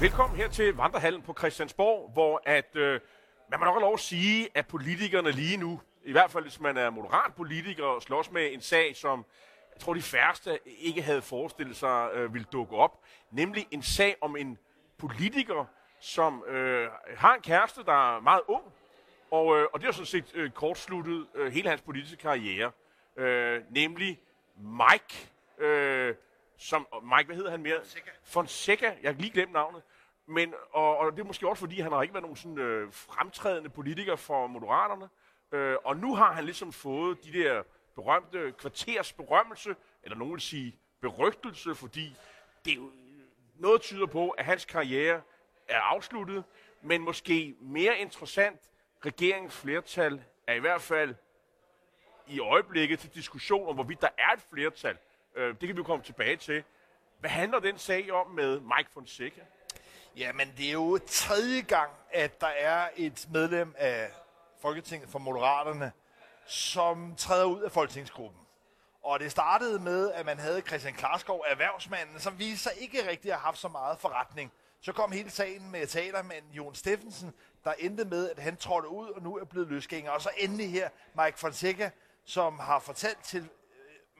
Velkommen her til Vandrehallen på Christiansborg, hvor at, øh, man må nok have lov at sige, at politikerne lige nu, i hvert fald hvis man er moderat politiker og slås med en sag, som jeg tror de færreste ikke havde forestillet sig øh, ville dukke op, nemlig en sag om en politiker, som øh, har en kæreste, der er meget ung, og, øh, og det har sådan set øh, kortsluttet øh, hele hans politiske karriere, øh, nemlig Mike, øh, som, Mike, hvad hedder han mere? Fonseca. Fonseca, jeg har lige glemt navnet. Men, og, og det er måske også, fordi han har ikke været nogen sådan, øh, fremtrædende politiker for Moderaterne. Øh, og nu har han ligesom fået de der berømte kvarters berømmelse, eller nogen vil sige berygtelse, fordi det er jo, noget tyder på, at hans karriere er afsluttet, men måske mere interessant, regeringens flertal er i hvert fald i øjeblikket til diskussion om, hvorvidt der er et flertal. Øh, det kan vi komme tilbage til. Hvad handler den sag om med Mike Fonseca? Jamen, det er jo tredje gang, at der er et medlem af Folketinget for Moderaterne, som træder ud af Folketingsgruppen. Og det startede med, at man havde Christian Klarskov, erhvervsmanden, som viste sig ikke rigtig at have haft så meget forretning. Så kom hele sagen med talermanden Jon Steffensen, der endte med, at han trådte ud og nu er blevet løsgænger. Og så endelig her Mike Fonseca, som har fortalt til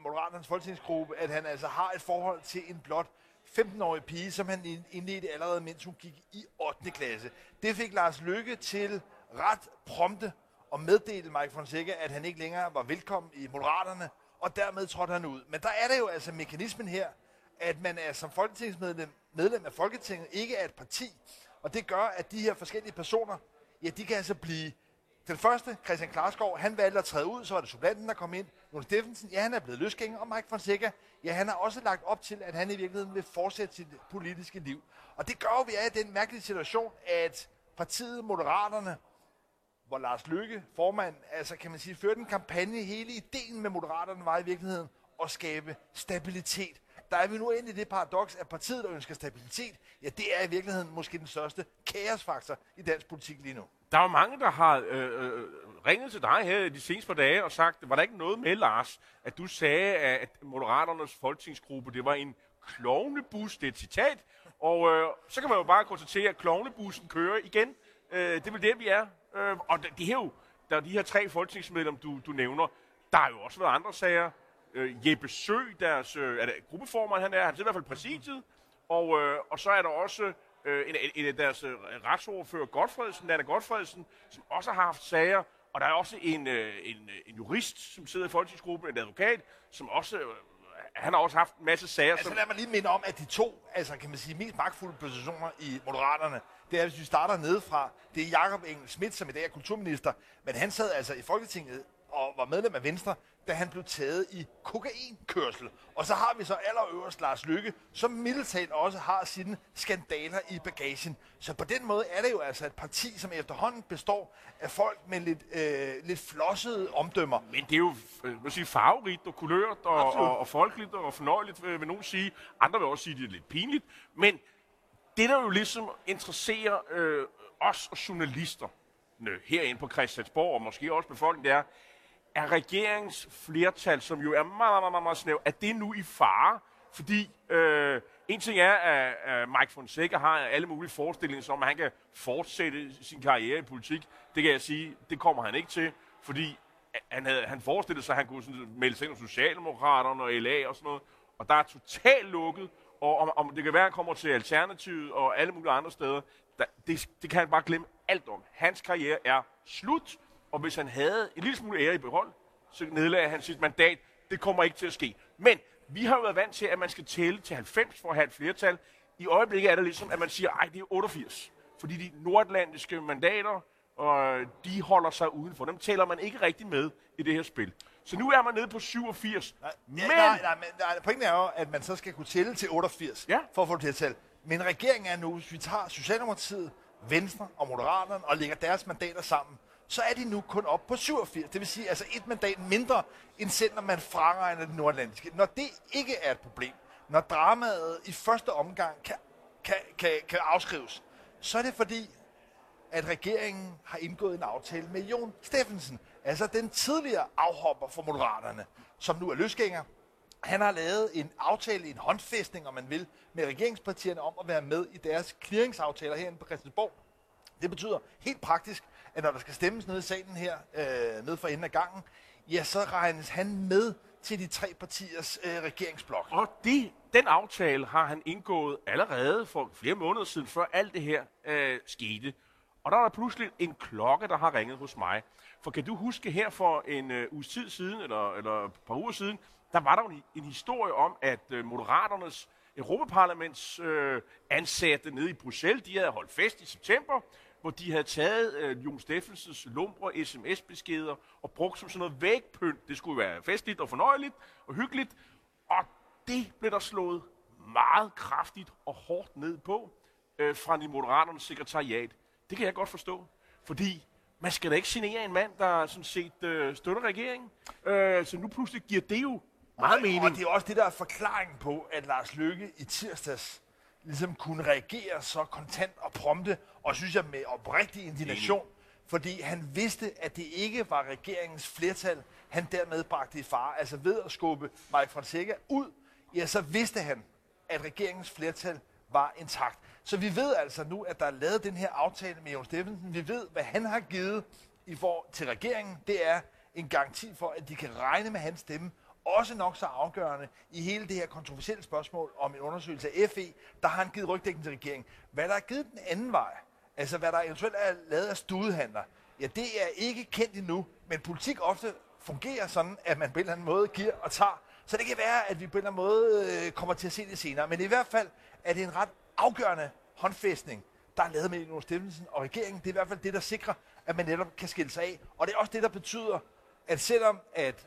Moderaternes folketingsgruppe, at han altså har et forhold til en blot 15-årig pige, som han indledte allerede, mens hun gik i 8. klasse. Det fik Lars Lykke til ret prompte at meddele Mike Fonseca, at han ikke længere var velkommen i Moderaterne, og dermed trådte han ud. Men der er det jo altså mekanismen her, at man er som folketingsmedlem medlem af Folketinget, ikke er et parti, og det gør, at de her forskellige personer, ja, de kan altså blive den første, Christian Klarskov, han valgte at træde ud, så var det supplanten, der kom ind. Jon Steffensen, ja, han er blevet løsgænger, og Mike Fonseca, ja, han har også lagt op til, at han i virkeligheden vil fortsætte sit politiske liv. Og det gør at vi af den mærkelige situation, at partiet Moderaterne, hvor Lars Lykke, formand, altså kan man sige, førte en kampagne. Hele ideen med Moderaterne var i virkeligheden at skabe stabilitet. Der er vi nu endelig i det paradoks, at partiet, der ønsker stabilitet, ja, det er i virkeligheden måske den største kaosfaktor i dansk politik lige nu. Der er jo mange, der har øh, øh, øh ringet til dig her de seneste par dage og sagt, var der ikke noget med, Lars, at du sagde, at Moderaternes folketingsgruppe, det var en klovnebus, det er et citat, og øh, så kan man jo bare konstatere, at klovnebussen kører igen. Øh, det er vel det, vi er. Øh, og det, det er jo, der er de her tre folketingsmedlemmer, du, du nævner. Der er jo også været andre sager. Øh, Jeppe Sø, deres øh, er det gruppeformand, han er, han er i hvert fald præsidiet. Og, øh, og så er der også øh, en, en af deres øh, retsordfører, Godfredsen, Nana Godfredsen, som også har haft sager. Og der er også en, øh, en, en jurist, som sidder i folketingsgruppen, en advokat, som også... Øh, han har også haft en masse sager. Altså som... lad mig lige minde om, at de to, altså kan man sige, mest magtfulde positioner i Moderaterne, det er, hvis vi starter nedefra, det er Jakob Engel Schmidt, som i dag er kulturminister, men han sad altså i Folketinget og var medlem af Venstre, da han blev taget i kokainkørsel. Og så har vi så allerøverst Lars Lykke, som middeltalt også har sine skandaler i bagagen. Så på den måde er det jo altså et parti, som efterhånden består af folk med lidt, øh, lidt flossede omdømmer. Men det er jo vil sige, farverigt og kulørt og, og, og folkeligt og fornøjeligt, vil, vil nogen sige. Andre vil også sige, at det er lidt pinligt. Men det, der jo ligesom interesserer øh, os og journalister herinde på Christiansborg, og måske også befolkningen, det er, er regeringens flertal, som jo er meget, meget, meget, meget snæv, er det nu i fare? Fordi øh, en ting er, at, Mike Fonseca har alle mulige forestillinger om, at han kan fortsætte sin karriere i politik. Det kan jeg sige, det kommer han ikke til, fordi han, havde, han forestillede sig, at han kunne sådan, melde sig ind hos Socialdemokraterne og LA og sådan noget. Og der er totalt lukket, og om, om det kan være, at han kommer til Alternativet og alle mulige andre steder, der, det, det kan han bare glemme alt om. Hans karriere er slut, og hvis han havde en lille smule ære i behold, så nedlagde han sit mandat. Det kommer ikke til at ske. Men vi har jo været vant til, at man skal tælle til 90 for at have et flertal. I øjeblikket er det ligesom, at man siger, at det er 88. Fordi de nordatlantiske mandater, og de holder sig udenfor. Dem tæller man ikke rigtig med i det her spil. Så nu er man nede på 87. Nej, men... nej, nej, men nej, pointen er jo, at man så skal kunne tælle til 88 ja. for at få det til at tælle. Men regeringen er nu, hvis vi tager Socialdemokratiet, Venstre og Moderaterne og lægger deres mandater sammen, så er de nu kun op på 87. Det vil sige altså et mandat mindre, end selv når man fraregner det nordatlantiske. Når det ikke er et problem, når dramaet i første omgang kan, kan, kan, kan afskrives, så er det fordi, at regeringen har indgået en aftale med Jon Steffensen, altså den tidligere afhopper for Moderaterne, som nu er løsgænger, Han har lavet en aftale, en håndfæstning, om man vil, med regeringspartierne om at være med i deres clearingsaftaler herinde på Christiansborg. Det betyder helt praktisk, at når der skal stemmes nede i salen her, øh, nede for enden af gangen, ja, så regnes han med til de tre partiers øh, regeringsblok. Og det, den aftale har han indgået allerede for flere måneder siden, før alt det her øh, skete. Og der er der pludselig en klokke, der har ringet hos mig. For kan du huske her for en øh, uges tid siden, eller, eller et par uger siden, der var der en, en historie om, at øh, Moderaternes Europaparlaments øh, ansatte nede i Bruxelles, de havde holdt fest i september, hvor de havde taget øh, Jon Steffensens lumbre sms-beskeder og brugt som sådan noget vægpynt. Det skulle være festligt og fornøjeligt og hyggeligt. Og det blev der slået meget kraftigt og hårdt ned på øh, fra de moderaternes sekretariat. Det kan jeg godt forstå, fordi man skal da ikke genere en mand, der sådan set øh, støtter regeringen. Øh, så nu pludselig giver det jo meget mening. Og det er også det, der er forklaringen på, at Lars Løkke i tirsdags ligesom kunne reagere så kontant og prompte, og synes jeg med oprigtig indignation, fordi han vidste, at det ikke var regeringens flertal, han dermed bragte i fare. Altså ved at skubbe Mike Fonseca ud, ja, så vidste han, at regeringens flertal var intakt. Så vi ved altså nu, at der er lavet den her aftale med Jon Steffensen. Vi ved, hvad han har givet i for til regeringen. Det er en garanti for, at de kan regne med hans stemme, også nok så afgørende i hele det her kontroversielle spørgsmål om en undersøgelse af FE, der har han givet rygdækning til regeringen. Hvad der er givet den anden vej, altså hvad der eventuelt er lavet af studehandler, ja, det er ikke kendt endnu, men politik ofte fungerer sådan, at man på en eller anden måde giver og tager. Så det kan være, at vi på en eller anden måde øh, kommer til at se det senere. Men i hvert fald er det en ret afgørende håndfæstning, der er lavet med Jonas Steffensen og regeringen. Det er i hvert fald det, der sikrer, at man netop kan skille sig af. Og det er også det, der betyder, at selvom at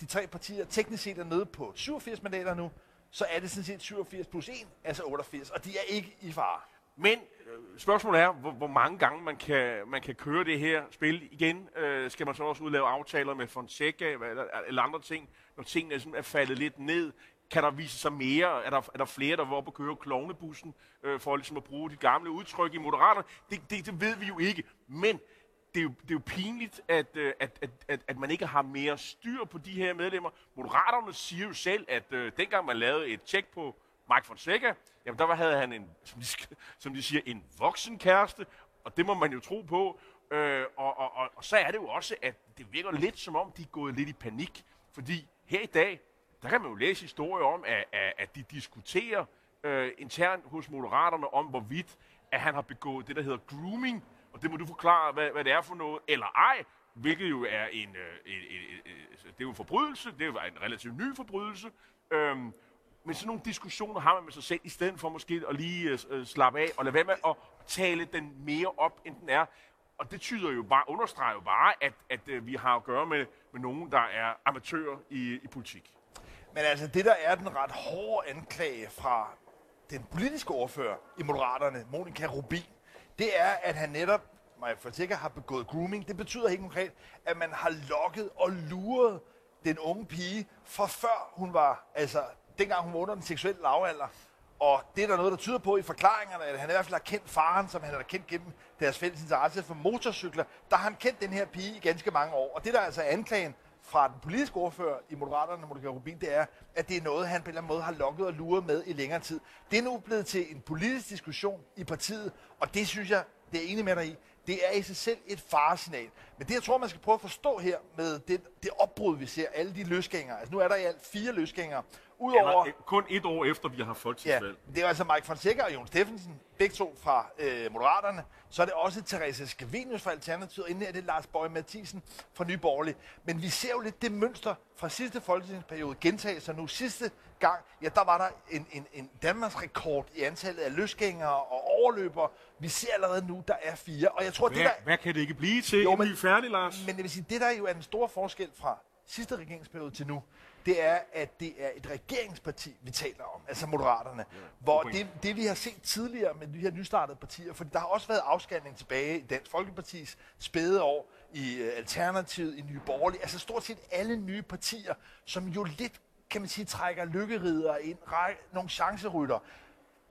de tre partier teknisk set er nede på 87 mandater nu, så er det sådan set 87 plus 1, altså 88, og de er ikke i fare. Men øh, spørgsmålet er, hvor, hvor mange gange man kan, man kan køre det her spil igen. Øh, skal man så også udlave aftaler med Fonseca eller, eller andre ting, når tingene er, er faldet lidt ned? Kan der vise sig mere? Er der, er der flere, der var oppe og køre klovnebussen øh, for ligesom at bruge de gamle udtryk i Moderaterne? Det, det, det ved vi jo ikke. Men det er jo, det er jo pinligt, at, øh, at, at, at, at man ikke har mere styr på de her medlemmer. Moderaterne siger jo selv, at øh, dengang man lavede et tjek på Mike Fonseca, jamen der havde han en, som de, som de siger, en voksen kæreste, og det må man jo tro på. Øh, og, og, og, og så er det jo også, at det virker lidt som om, de er gået lidt i panik. Fordi her i dag, der kan man jo læse historier om, at, at, at de diskuterer øh, internt hos Moderaterne om, hvorvidt at han har begået det, der hedder grooming og det må du forklare, hvad, hvad det er for noget, eller ej, hvilket jo er en, øh, en, en, en, altså, det er jo en forbrydelse, det er jo en relativt ny forbrydelse, øhm, men sådan nogle diskussioner har man med sig selv, i stedet for måske at lige øh, øh, slappe af og lade være med at tale den mere op, end den er. Og det tyder jo bare, understreger jo bare, at, at øh, vi har at gøre med, med nogen, der er amatører i, i politik. Men altså, det der er den ret hårde anklage fra den politiske ordfører i Moderaterne, Monika Rubin, det er, at han netop, Maja Fonseca, har begået grooming. Det betyder helt konkret, at man har lokket og luret den unge pige fra før hun var, altså dengang hun var under den seksuelle lavalder. Og det er der noget, der tyder på i forklaringerne, at han i hvert fald har kendt faren, som han har kendt gennem deres fælles interesse for motorcykler. Der har han kendt den her pige i ganske mange år. Og det, der er altså anklagen fra den politiske ordfører i Moderaterne, Monika Rubin, det er, at det er noget, han på en eller anden måde har lokket og luret med i længere tid. Det er nu blevet til en politisk diskussion i partiet, og det synes jeg, det er enig med dig i, det er i sig selv et faresignal. Men det, jeg tror, man skal prøve at forstå her med det, det opbrud, vi ser, alle de løsgængere. Altså nu er der i alt fire løsgængere. Udover, Eller, kun et år efter, vi har folketingsvalg. Ja, det er altså Mike Fonseca og Jon Steffensen, begge to fra øh, Moderaterne. Så er det også Therese Skavenius fra Alternativet, og inden er det Lars Bøge Mathisen fra Nye Borgerlige. Men vi ser jo lidt det mønster fra sidste folketingsperiode gentage sig nu. Sidste gang, ja, der var der en, en, en Danmarks rekord i antallet af løsgængere og overløbere. Vi ser allerede nu, der er fire. Og jeg tror, hvad, det der... hvad kan det ikke blive til, jo, men, vi er færdige, Lars? Men det vil sige, det der jo er den store forskel fra sidste regeringsperiode til nu, det er, at det er et regeringsparti, vi taler om, altså Moderaterne. Ja, hvor det, det, vi har set tidligere med de her nystartede partier, for der har også været afskalning tilbage i Dansk Folkepartis spæde år, i uh, Alternativet, i Nye Borgerlige, altså stort set alle nye partier, som jo lidt, kan man sige, trækker lykkerider ind, nogle chancerytter.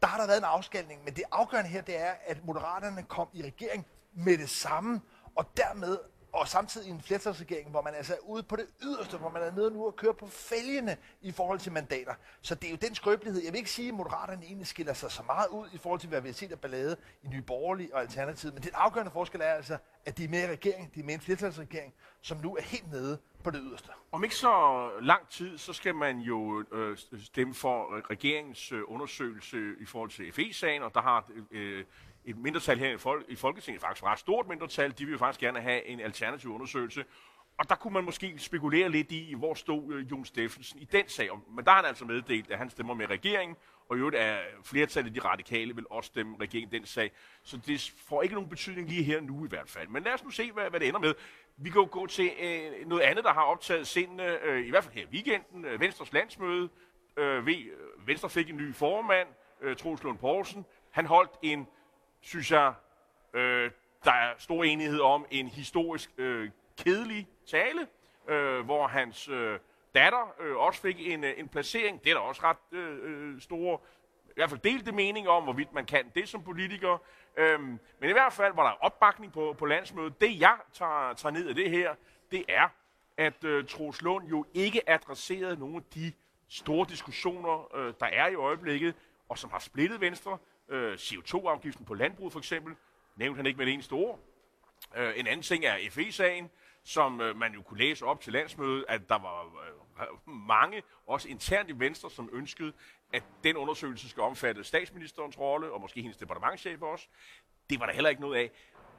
Der har der været en afskalning, men det afgørende her, det er, at Moderaterne kom i regering med det samme, og dermed og samtidig en flertalsregering, hvor man altså er ude på det yderste, hvor man er nede nu og kører på fælgene i forhold til mandater. Så det er jo den skrøbelighed. Jeg vil ikke sige, at Moderaterne egentlig skiller sig så meget ud i forhold til, hvad vi har set af ballade i Nye Borgerlige og Alternativet. Men den afgørende forskel er altså, at de er med i regering, de er med i en flertalsregering, som nu er helt nede på det yderste. Om ikke så lang tid, så skal man jo øh, stemme for regeringens øh, undersøgelse i forhold til FE-sagen, og der har øh, et mindretal her i, Fol- i Folketinget, faktisk et ret stort mindretal, de vil jo faktisk gerne have en alternativ undersøgelse. Og der kunne man måske spekulere lidt i, hvor stod øh, Jon Steffensen i den sag. Men der har han altså meddelt, at han stemmer med regeringen, og i øvrigt er flertallet af de radikale vil også stemme regeringen den sag. Så det får ikke nogen betydning lige her nu i hvert fald. Men lad os nu se, hvad, hvad det ender med. Vi kan jo gå til øh, noget andet, der har optaget sindene, øh, i hvert fald her i weekenden. Øh, Venstres landsmøde. Øh, øh, Venstre fik en ny formand, øh, Troels Lund Poulsen. Han holdt en, synes jeg, øh, der er stor enighed om, en historisk øh, kedelig tale, øh, hvor hans øh, datter øh, også fik en, øh, en placering. Det er der også ret øh, øh, store, i hvert fald delte mening om, hvorvidt man kan det som politiker. Øhm, men i hvert fald var der opbakning på, på landsmødet. Det jeg tager, tager ned af det her, det er, at øh, Troels Lund jo ikke adresserede nogle af de store diskussioner, øh, der er i øjeblikket, og som har splittet Venstre. Øh, CO2-afgiften på landbruget for eksempel, nævnte han ikke med det eneste ord. Øh, en anden ting er FE-sagen, som øh, man jo kunne læse op til landsmødet, at der var øh, mange, også internt i Venstre, som ønskede, at den undersøgelse skal omfatte statsministerens rolle, og måske hendes departementchef også. Det var der heller ikke noget af.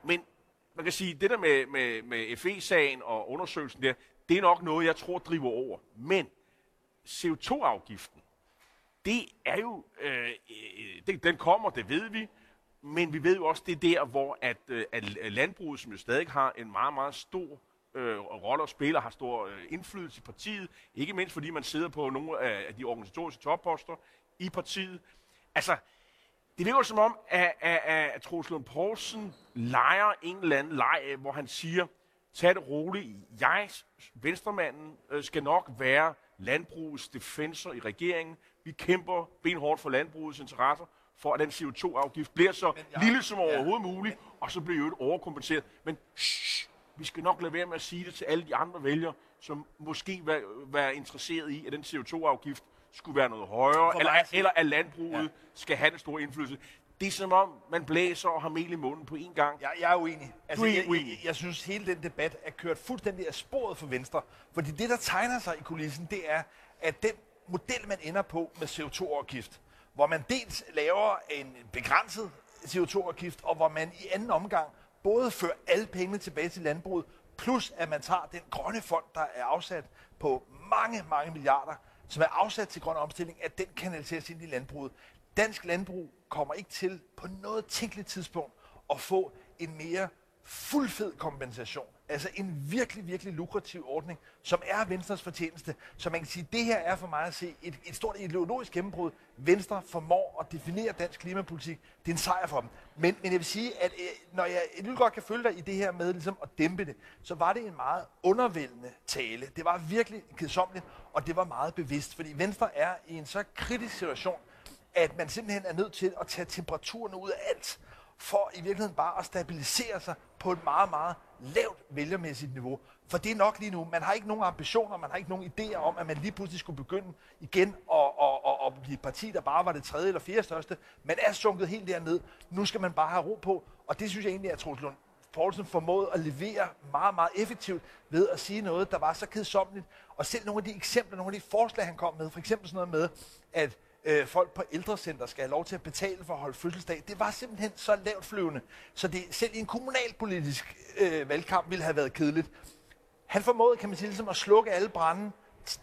Men man kan sige, det der med, med, med FE-sagen og undersøgelsen der, det er nok noget, jeg tror driver over. Men CO2-afgiften, det er jo, øh, øh, det, den kommer, det ved vi, men vi ved jo også, det er der, hvor at, øh, at landbruget, som jo stadig har en meget, meget stor øh, rolle og spiller, har stor øh, indflydelse i partiet, ikke mindst fordi man sidder på nogle af, de organisatoriske topposter i partiet. Altså, det virker som om, at, at, at Troels Lund Poulsen leger en eller anden leg, hvor han siger, tag det roligt, jeg, venstremanden, øh, skal nok være landbrugets defensor i regeringen. Vi kæmper benhårdt for landbrugets interesser, for at den CO2-afgift bliver så jeg, lille som overhovedet ja, muligt, og så bliver jo overkompenseret. Men shh, vi skal nok lade være med at sige det til alle de andre vælgere, som måske vil være interesseret i, at den CO2-afgift skulle være noget højere, eller, eller at landbruget ja. skal have den store indflydelse. Det er som om, man blæser og har mel i munden på én gang. Jeg, jeg er uenig. Altså, du er jeg, uenig. Jeg, jeg synes, hele den debat er kørt fuldstændig af sporet for Venstre. Fordi det, der tegner sig i kulissen, det er, at den model, man ender på med CO2-afgift, hvor man dels laver en begrænset CO2-afgift, og hvor man i anden omgang både fører alle pengene tilbage til landbruget, plus at man tager den grønne fond, der er afsat på mange, mange milliarder, som er afsat til grøn omstilling, at den kanaliseres ind i landbruget. Dansk landbrug kommer ikke til på noget tænkeligt tidspunkt at få en mere fuldfed kompensation. Altså en virkelig, virkelig lukrativ ordning, som er Venstres fortjeneste. Så man kan sige, at det her er for mig at se et, et stort ideologisk gennembrud. Venstre formår at definere dansk klimapolitik. Det er en sejr for dem. Men, men jeg vil sige, at øh, når jeg lidt godt kan følge dig i det her med ligesom at dæmpe det, så var det en meget undervældende tale. Det var virkelig kedsomligt, og det var meget bevidst. Fordi Venstre er i en så kritisk situation, at man simpelthen er nødt til at tage temperaturen ud af alt for i virkeligheden bare at stabilisere sig på et meget, meget lavt vælgermæssigt niveau. For det er nok lige nu. Man har ikke nogen ambitioner, man har ikke nogen idéer om, at man lige pludselig skulle begynde igen at, at, at, at blive et parti, der bare var det tredje eller fjerde største. Man er sunket helt derned. Nu skal man bare have ro på. Og det synes jeg egentlig, at Troels Lund Poulsen formåede at levere meget, meget effektivt ved at sige noget, der var så kedsommeligt. Og selv nogle af de eksempler, nogle af de forslag, han kom med, for eksempel sådan noget med, at øh, folk på ældrecenter skal have lov til at betale for at holde fødselsdag. Det var simpelthen så lavt flyvende, så det selv i en kommunalpolitisk øh, valgkamp ville have været kedeligt. Han formåede, kan man sige, ligesom at slukke alle branden,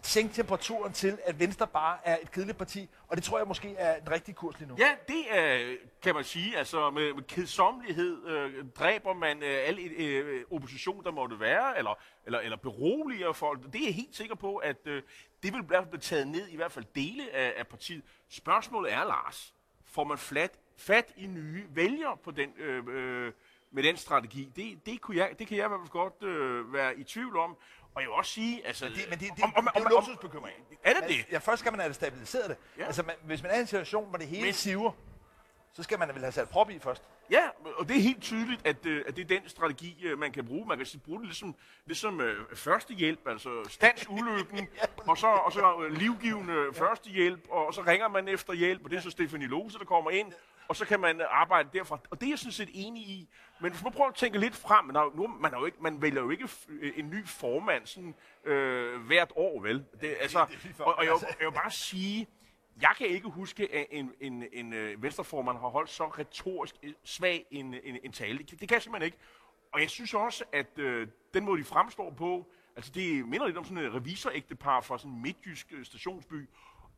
sænke temperaturen til, at Venstre bare er et kedeligt parti, og det tror jeg måske er en rigtig kurs lige nu. Ja, det er, kan man sige, altså med, med kedsommelighed øh, dræber man øh, al øh, øh opposition, der måtte være, eller, eller, eller beroliger folk. Det er jeg helt sikker på, at øh, det vil blive taget ned, i hvert fald dele af, af partiet. Spørgsmålet er, Lars, får man flat, fat i nye vælgere på den, øh, øh, med den strategi? Det, det, kunne jeg, det kan jeg i hvert fald godt øh, være i tvivl om. Og jeg vil også sige, altså... Men det, men det, det, om, om, det er jo luksusbekymring. Er det det? Ja, først skal man have stabiliseret det. Ja. Altså, man, hvis man er i en situation, hvor det hele men, siver, så skal man vel have sat prop i først. Ja, og det er helt tydeligt, at, øh, at det er den strategi, øh, man kan bruge. Man kan bruge det ligesom, ligesom uh, førstehjælp, altså stands ulykken, og så, og så livgivende førstehjælp, og så ringer man efter hjælp, og det er så Stefanie Lose, der kommer ind, og så kan man arbejde derfra. Og det er jeg sådan set enig i. Men hvis man prøver at tænke lidt frem, man, nu, man, er jo ikke, man vælger jo ikke en ny formand sådan, øh, hvert år, vel? Det, altså, og, og jeg, jeg vil bare sige, jeg kan ikke huske, at en, en, en, en venstreformand har holdt så retorisk svag en, en, en tale. Det, det kan jeg simpelthen ikke. Og jeg synes også, at øh, den måde, de fremstår på, altså det minder lidt om sådan et revisorægtepar fra sådan en midtjysk øh, stationsby,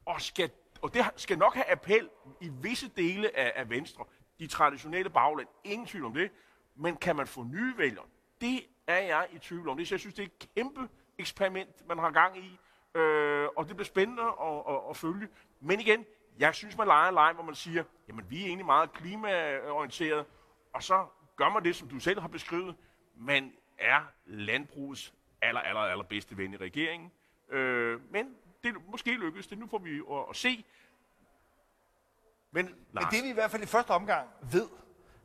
og, skal, og det skal nok have appel i visse dele af, af Venstre, de traditionelle bagland, ingen tvivl om det, men kan man få nye vælgere? Det er jeg i tvivl om. Det, så jeg synes, det er et kæmpe eksperiment, man har gang i, øh, og det bliver spændende at, at, at følge. Men igen, jeg synes, man leger en leg, hvor man siger, jamen vi er egentlig meget klimaorienteret, og så gør man det, som du selv har beskrevet. Man er landbrugets aller, aller, aller bedste ven i regeringen. Øh, men det måske lykkes det. Nu får vi at, at se. Men, men det vi i hvert fald i første omgang ved,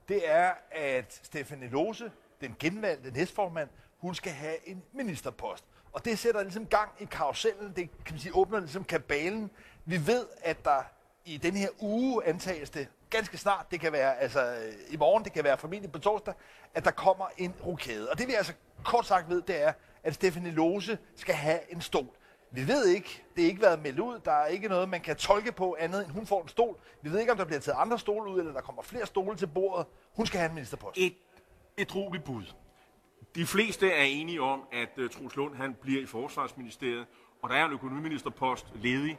det er, at Stefanie Lose, den genvalgte næstformand, hun skal have en ministerpost. Og det sætter ligesom gang i karusellen, det kan man sige, åbner ligesom kabalen. Vi ved, at der i den her uge antages det ganske snart, det kan være altså øh, i morgen, det kan være formentlig på torsdag, at der kommer en rokade. Og det vi altså kort sagt ved, det er, at Stefanie Lose skal have en stol. Vi ved ikke, det er ikke været meldt ud, der er ikke noget, man kan tolke på andet, end hun får en stol. Vi ved ikke, om der bliver taget andre stole ud, eller der kommer flere stole til bordet. Hun skal have en ministerpost. Et, et roligt bud de fleste er enige om, at uh, Troels Lund han bliver i Forsvarsministeriet, og der er en økonomiministerpost ledig.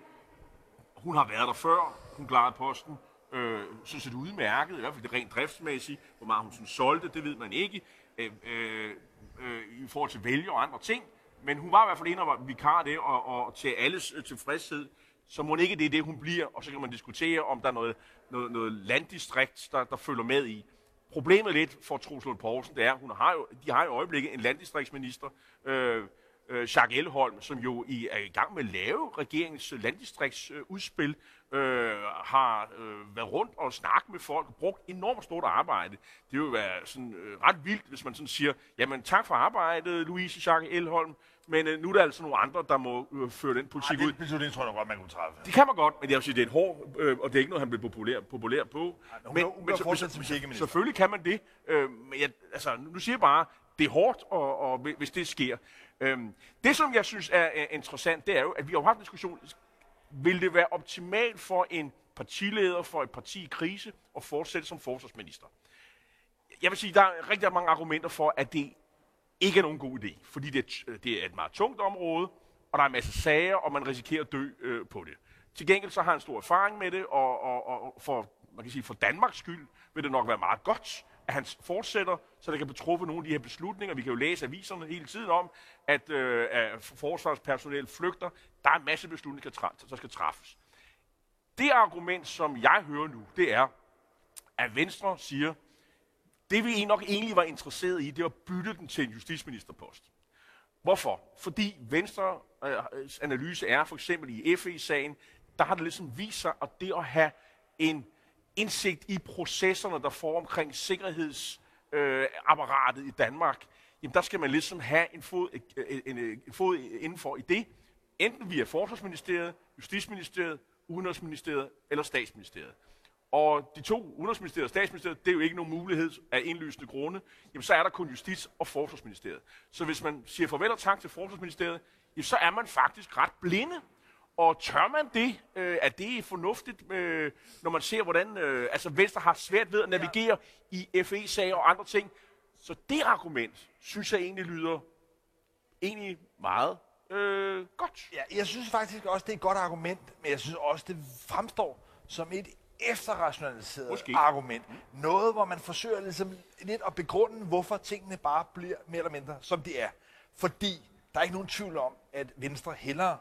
Hun har været der før, hun klarede posten, øh, synes det udmærket, i hvert fald det rent driftsmæssigt. Hvor meget hun sådan solgte, det ved man ikke, øh, øh, øh, i forhold til vælge og andre ting. Men hun var i hvert fald en af vikar det, og, og til alles øh, tilfredshed, så må ikke det er det, hun bliver, og så kan man diskutere, om der er noget, noget, noget landdistrikt, der, der følger med i. Problemet lidt for Truslund Poulsen, det er, hun har jo, de har i øjeblikket en landdistriktsminister, øh, øh, Jacques Elholm, som jo i, er i gang med at lave regeringens landdistriktsudspil, øh, har øh, været rundt og snakket med folk og brugt enormt stort arbejde. Det vil være sådan, øh, ret vildt, hvis man sådan siger, jamen tak for arbejdet, Louise Jacques Elholm, men øh, nu er der altså nogle andre, der må øh, føre den politik Ej, det, ud. Det tror jeg godt, man kunne træffe. Det kan man godt, men jeg vil sige, det er et hård, øh, og det er ikke noget, han bliver populær, populær på. Ej, men, men, men så, som selvfølgelig kan man det. Øh, men jeg, altså, nu siger jeg bare, det er hårdt, og, og, hvis det sker. Øhm, det, som jeg synes er, er interessant, det er jo, at vi har haft en diskussion, vil det være optimalt for en partileder for et parti i krise at fortsætte som forsvarsminister? Jeg vil sige, der er rigtig mange argumenter for, at det ikke er nogen god idé, fordi det øh, det er et meget tungt område, og der er en masse sager, og man risikerer at dø øh, på det. Til gengæld så har han stor erfaring med det, og, og, og for, man kan sige, for Danmarks skyld vil det nok være meget godt, at han fortsætter, så der kan betruffe nogle af de her beslutninger. Vi kan jo læse aviserne hele tiden om, at, øh, at forsvarspersonel flygter. Der er en masse beslutninger, der skal træffes. Det argument, som jeg hører nu, det er, at Venstre siger, det vi nok egentlig var interesseret i, det var at bytte den til en justitsministerpost. Hvorfor? Fordi Venstre øh, analyse er, for eksempel i FE-sagen, der har det ligesom vist sig, at det at have en indsigt i processerne, der får omkring sikkerhedsapparatet øh, i Danmark, jamen der skal man ligesom have en fod, øh, øh, en, en, en fod indenfor i det, enten via Forsvarsministeriet, Justitsministeriet, Udenrigsministeriet eller Statsministeriet og de to, Udenrigsministeriet og Statsministeriet, det er jo ikke nogen mulighed af indlysende grunde, jamen så er der kun Justits- og Forsvarsministeriet. Så hvis man siger farvel og tak til Forsvarsministeriet, jamen så er man faktisk ret blinde. Og tør man det, øh, er det fornuftigt, øh, når man ser, hvordan øh, altså Venstre har svært ved at navigere ja. i FE-sager og andre ting. Så det argument, synes jeg egentlig lyder egentlig meget øh, godt. Ja, jeg synes faktisk også, det er et godt argument, men jeg synes også, det fremstår som et efterrationaliseret Måske. argument. Noget, hvor man forsøger ligesom lidt at begrunde, hvorfor tingene bare bliver mere eller mindre, som de er. Fordi der er ikke nogen tvivl om, at Venstre hellere,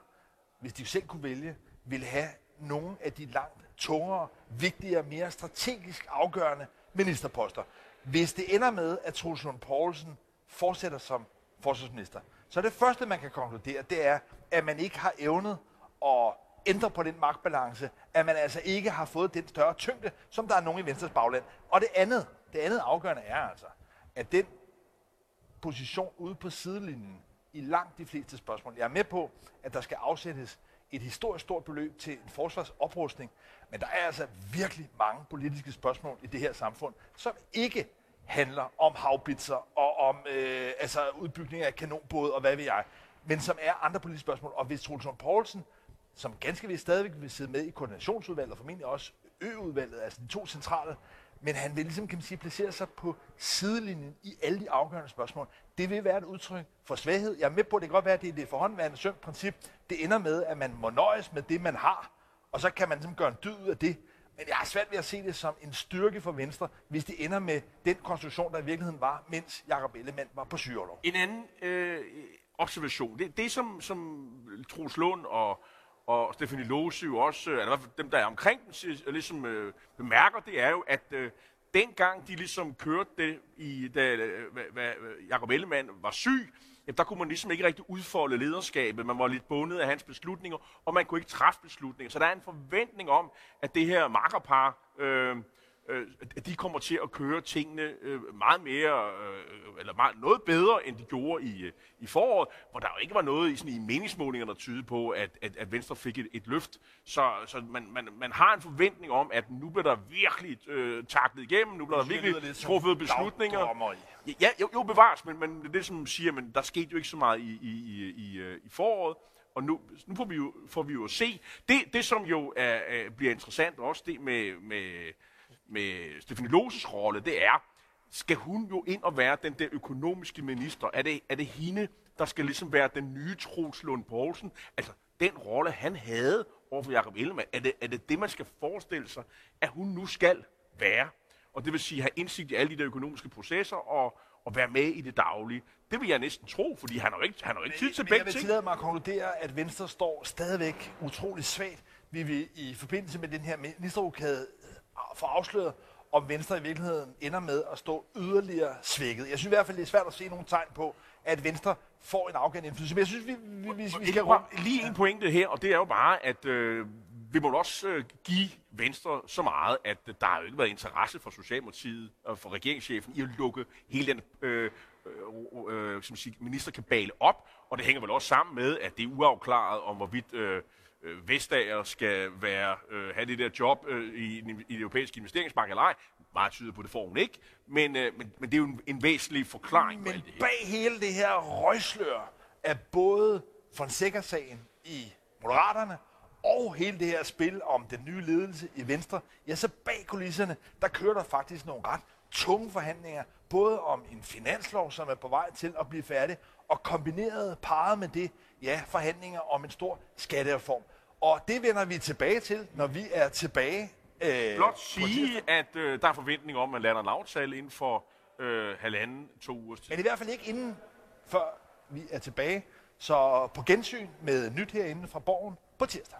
hvis de selv kunne vælge, ville have nogle af de langt tungere, vigtigere, mere strategisk afgørende ministerposter. Hvis det ender med, at Troels Lund Poulsen fortsætter som forsvarsminister, så det første, man kan konkludere, det er, at man ikke har evnet at ændre på den magtbalance, at man altså ikke har fået den større tyngde, som der er nogen i Venstres bagland. Og det andet, det andet afgørende er altså, at den position ude på sidelinjen i langt de fleste spørgsmål. Jeg er med på, at der skal afsættes et historisk stort beløb til en forsvarsoprustning, men der er altså virkelig mange politiske spørgsmål i det her samfund, som ikke handler om havbitser og om øh, altså udbygning af kanonbåde og hvad ved jeg, men som er andre politiske spørgsmål. Og hvis Troelsund Poulsen, som ganske vist stadigvæk vil sidde med i koordinationsudvalget, og formentlig også øudvalget, altså de to centrale, men han vil ligesom, kan man sige, placere sig på sidelinjen i alle de afgørende spørgsmål. Det vil være et udtryk for svaghed. Jeg er med på, at det kan godt være, at det er det forhåndværende sømt princip. Det ender med, at man må nøjes med det, man har, og så kan man ligesom gøre en dyd ud af det. Men jeg har svært ved at se det som en styrke for Venstre, hvis det ender med den konstruktion, der i virkeligheden var, mens Jacob Ellemann var på syrelov. En anden øh, observation, det, det som, som Troels Lund og, og Stefanie Lose jo også, øh, eller dem, der er omkring dem, øh, ligesom øh, bemærker, det er jo, at øh, dengang de ligesom kørte det, i, da øh, Jacob Ellemann var syg, jamen, der kunne man ligesom ikke rigtig udfolde lederskabet. Man var lidt bundet af hans beslutninger, og man kunne ikke træffe beslutninger. Så der er en forventning om, at det her makkerpar, øh, øh, de kommer til at køre tingene øh, meget mere, øh, eller meget, noget bedre, end de gjorde i, øh, i foråret, hvor der jo ikke var noget i, sådan, i meningsmålinger, der tyder på, at, at, at Venstre fik et, et løft. Så, så man, man, man har en forventning om, at nu bliver der virkelig øh, taklet igennem, nu bliver der virkelig truffet beslutninger. Ja, jo, jo bevares, men, men det er det, som siger, men der skete jo ikke så meget i, i, i, i, øh, i foråret og nu, nu får, vi jo, får vi jo at se. Det, det som jo er, er, bliver interessant også, det med, med, med Stefanie Loses rolle, det er, skal hun jo ind og være den der økonomiske minister? Er det, er det hende, der skal ligesom være den nye Troels Lund Poulsen? Altså, den rolle, han havde overfor Jacob Ellemann, er det, er det det, man skal forestille sig, at hun nu skal være? Og det vil sige, have indsigt i alle de der økonomiske processer og, og være med i det daglige. Det vil jeg næsten tro, fordi han har jo ikke, han har jo ikke tid til begge ting. Jeg vil tillade mig at konkludere, at Venstre står stadigvæk utrolig svagt. Vi vil i forbindelse med den her ministerrokade få afsløret, om Venstre i virkeligheden ender med at stå yderligere svækket. Jeg synes i hvert fald, det er svært at se nogle tegn på, at Venstre får en afgørende indflydelse. Men jeg synes, vi, vi, vi, vi skal rundt. Lige en pointe her, og det er jo bare, at øh, vi må også øh, give Venstre så meget, at øh, der har jo ikke været interesse for Socialdemokratiet og for regeringschefen i at lukke hele den øh, øh, øh, som siger, ministerkabale op, og det hænger vel også sammen med, at det er uafklaret om, hvorvidt øh, øh, Vestager skal være, øh, have det der job øh, i, i det europæiske investeringsbank eller ej. Meget tyder på, det får hun ikke. Men, øh, men, men det er jo en, en væsentlig forklaring men på alt det her. bag hele det her røgslør er både Fonseca-sagen i Moderaterne og hele det her spil om den nye ledelse i Venstre, ja, så bag kulisserne, der kører der faktisk nogle ret tunge forhandlinger, både om en finanslov, som er på vej til at blive færdig, og kombineret, parret med det, ja, forhandlinger om en stor skattereform. Og det vender vi tilbage til, når vi er tilbage. Øh, Blot sige, at øh, der er forventning om, at man lander en aftale inden for øh, halvanden, to uger tid. Men i hvert fald ikke inden, før vi er tilbage. Så på gensyn med nyt herinde fra Borgen på tirsdag.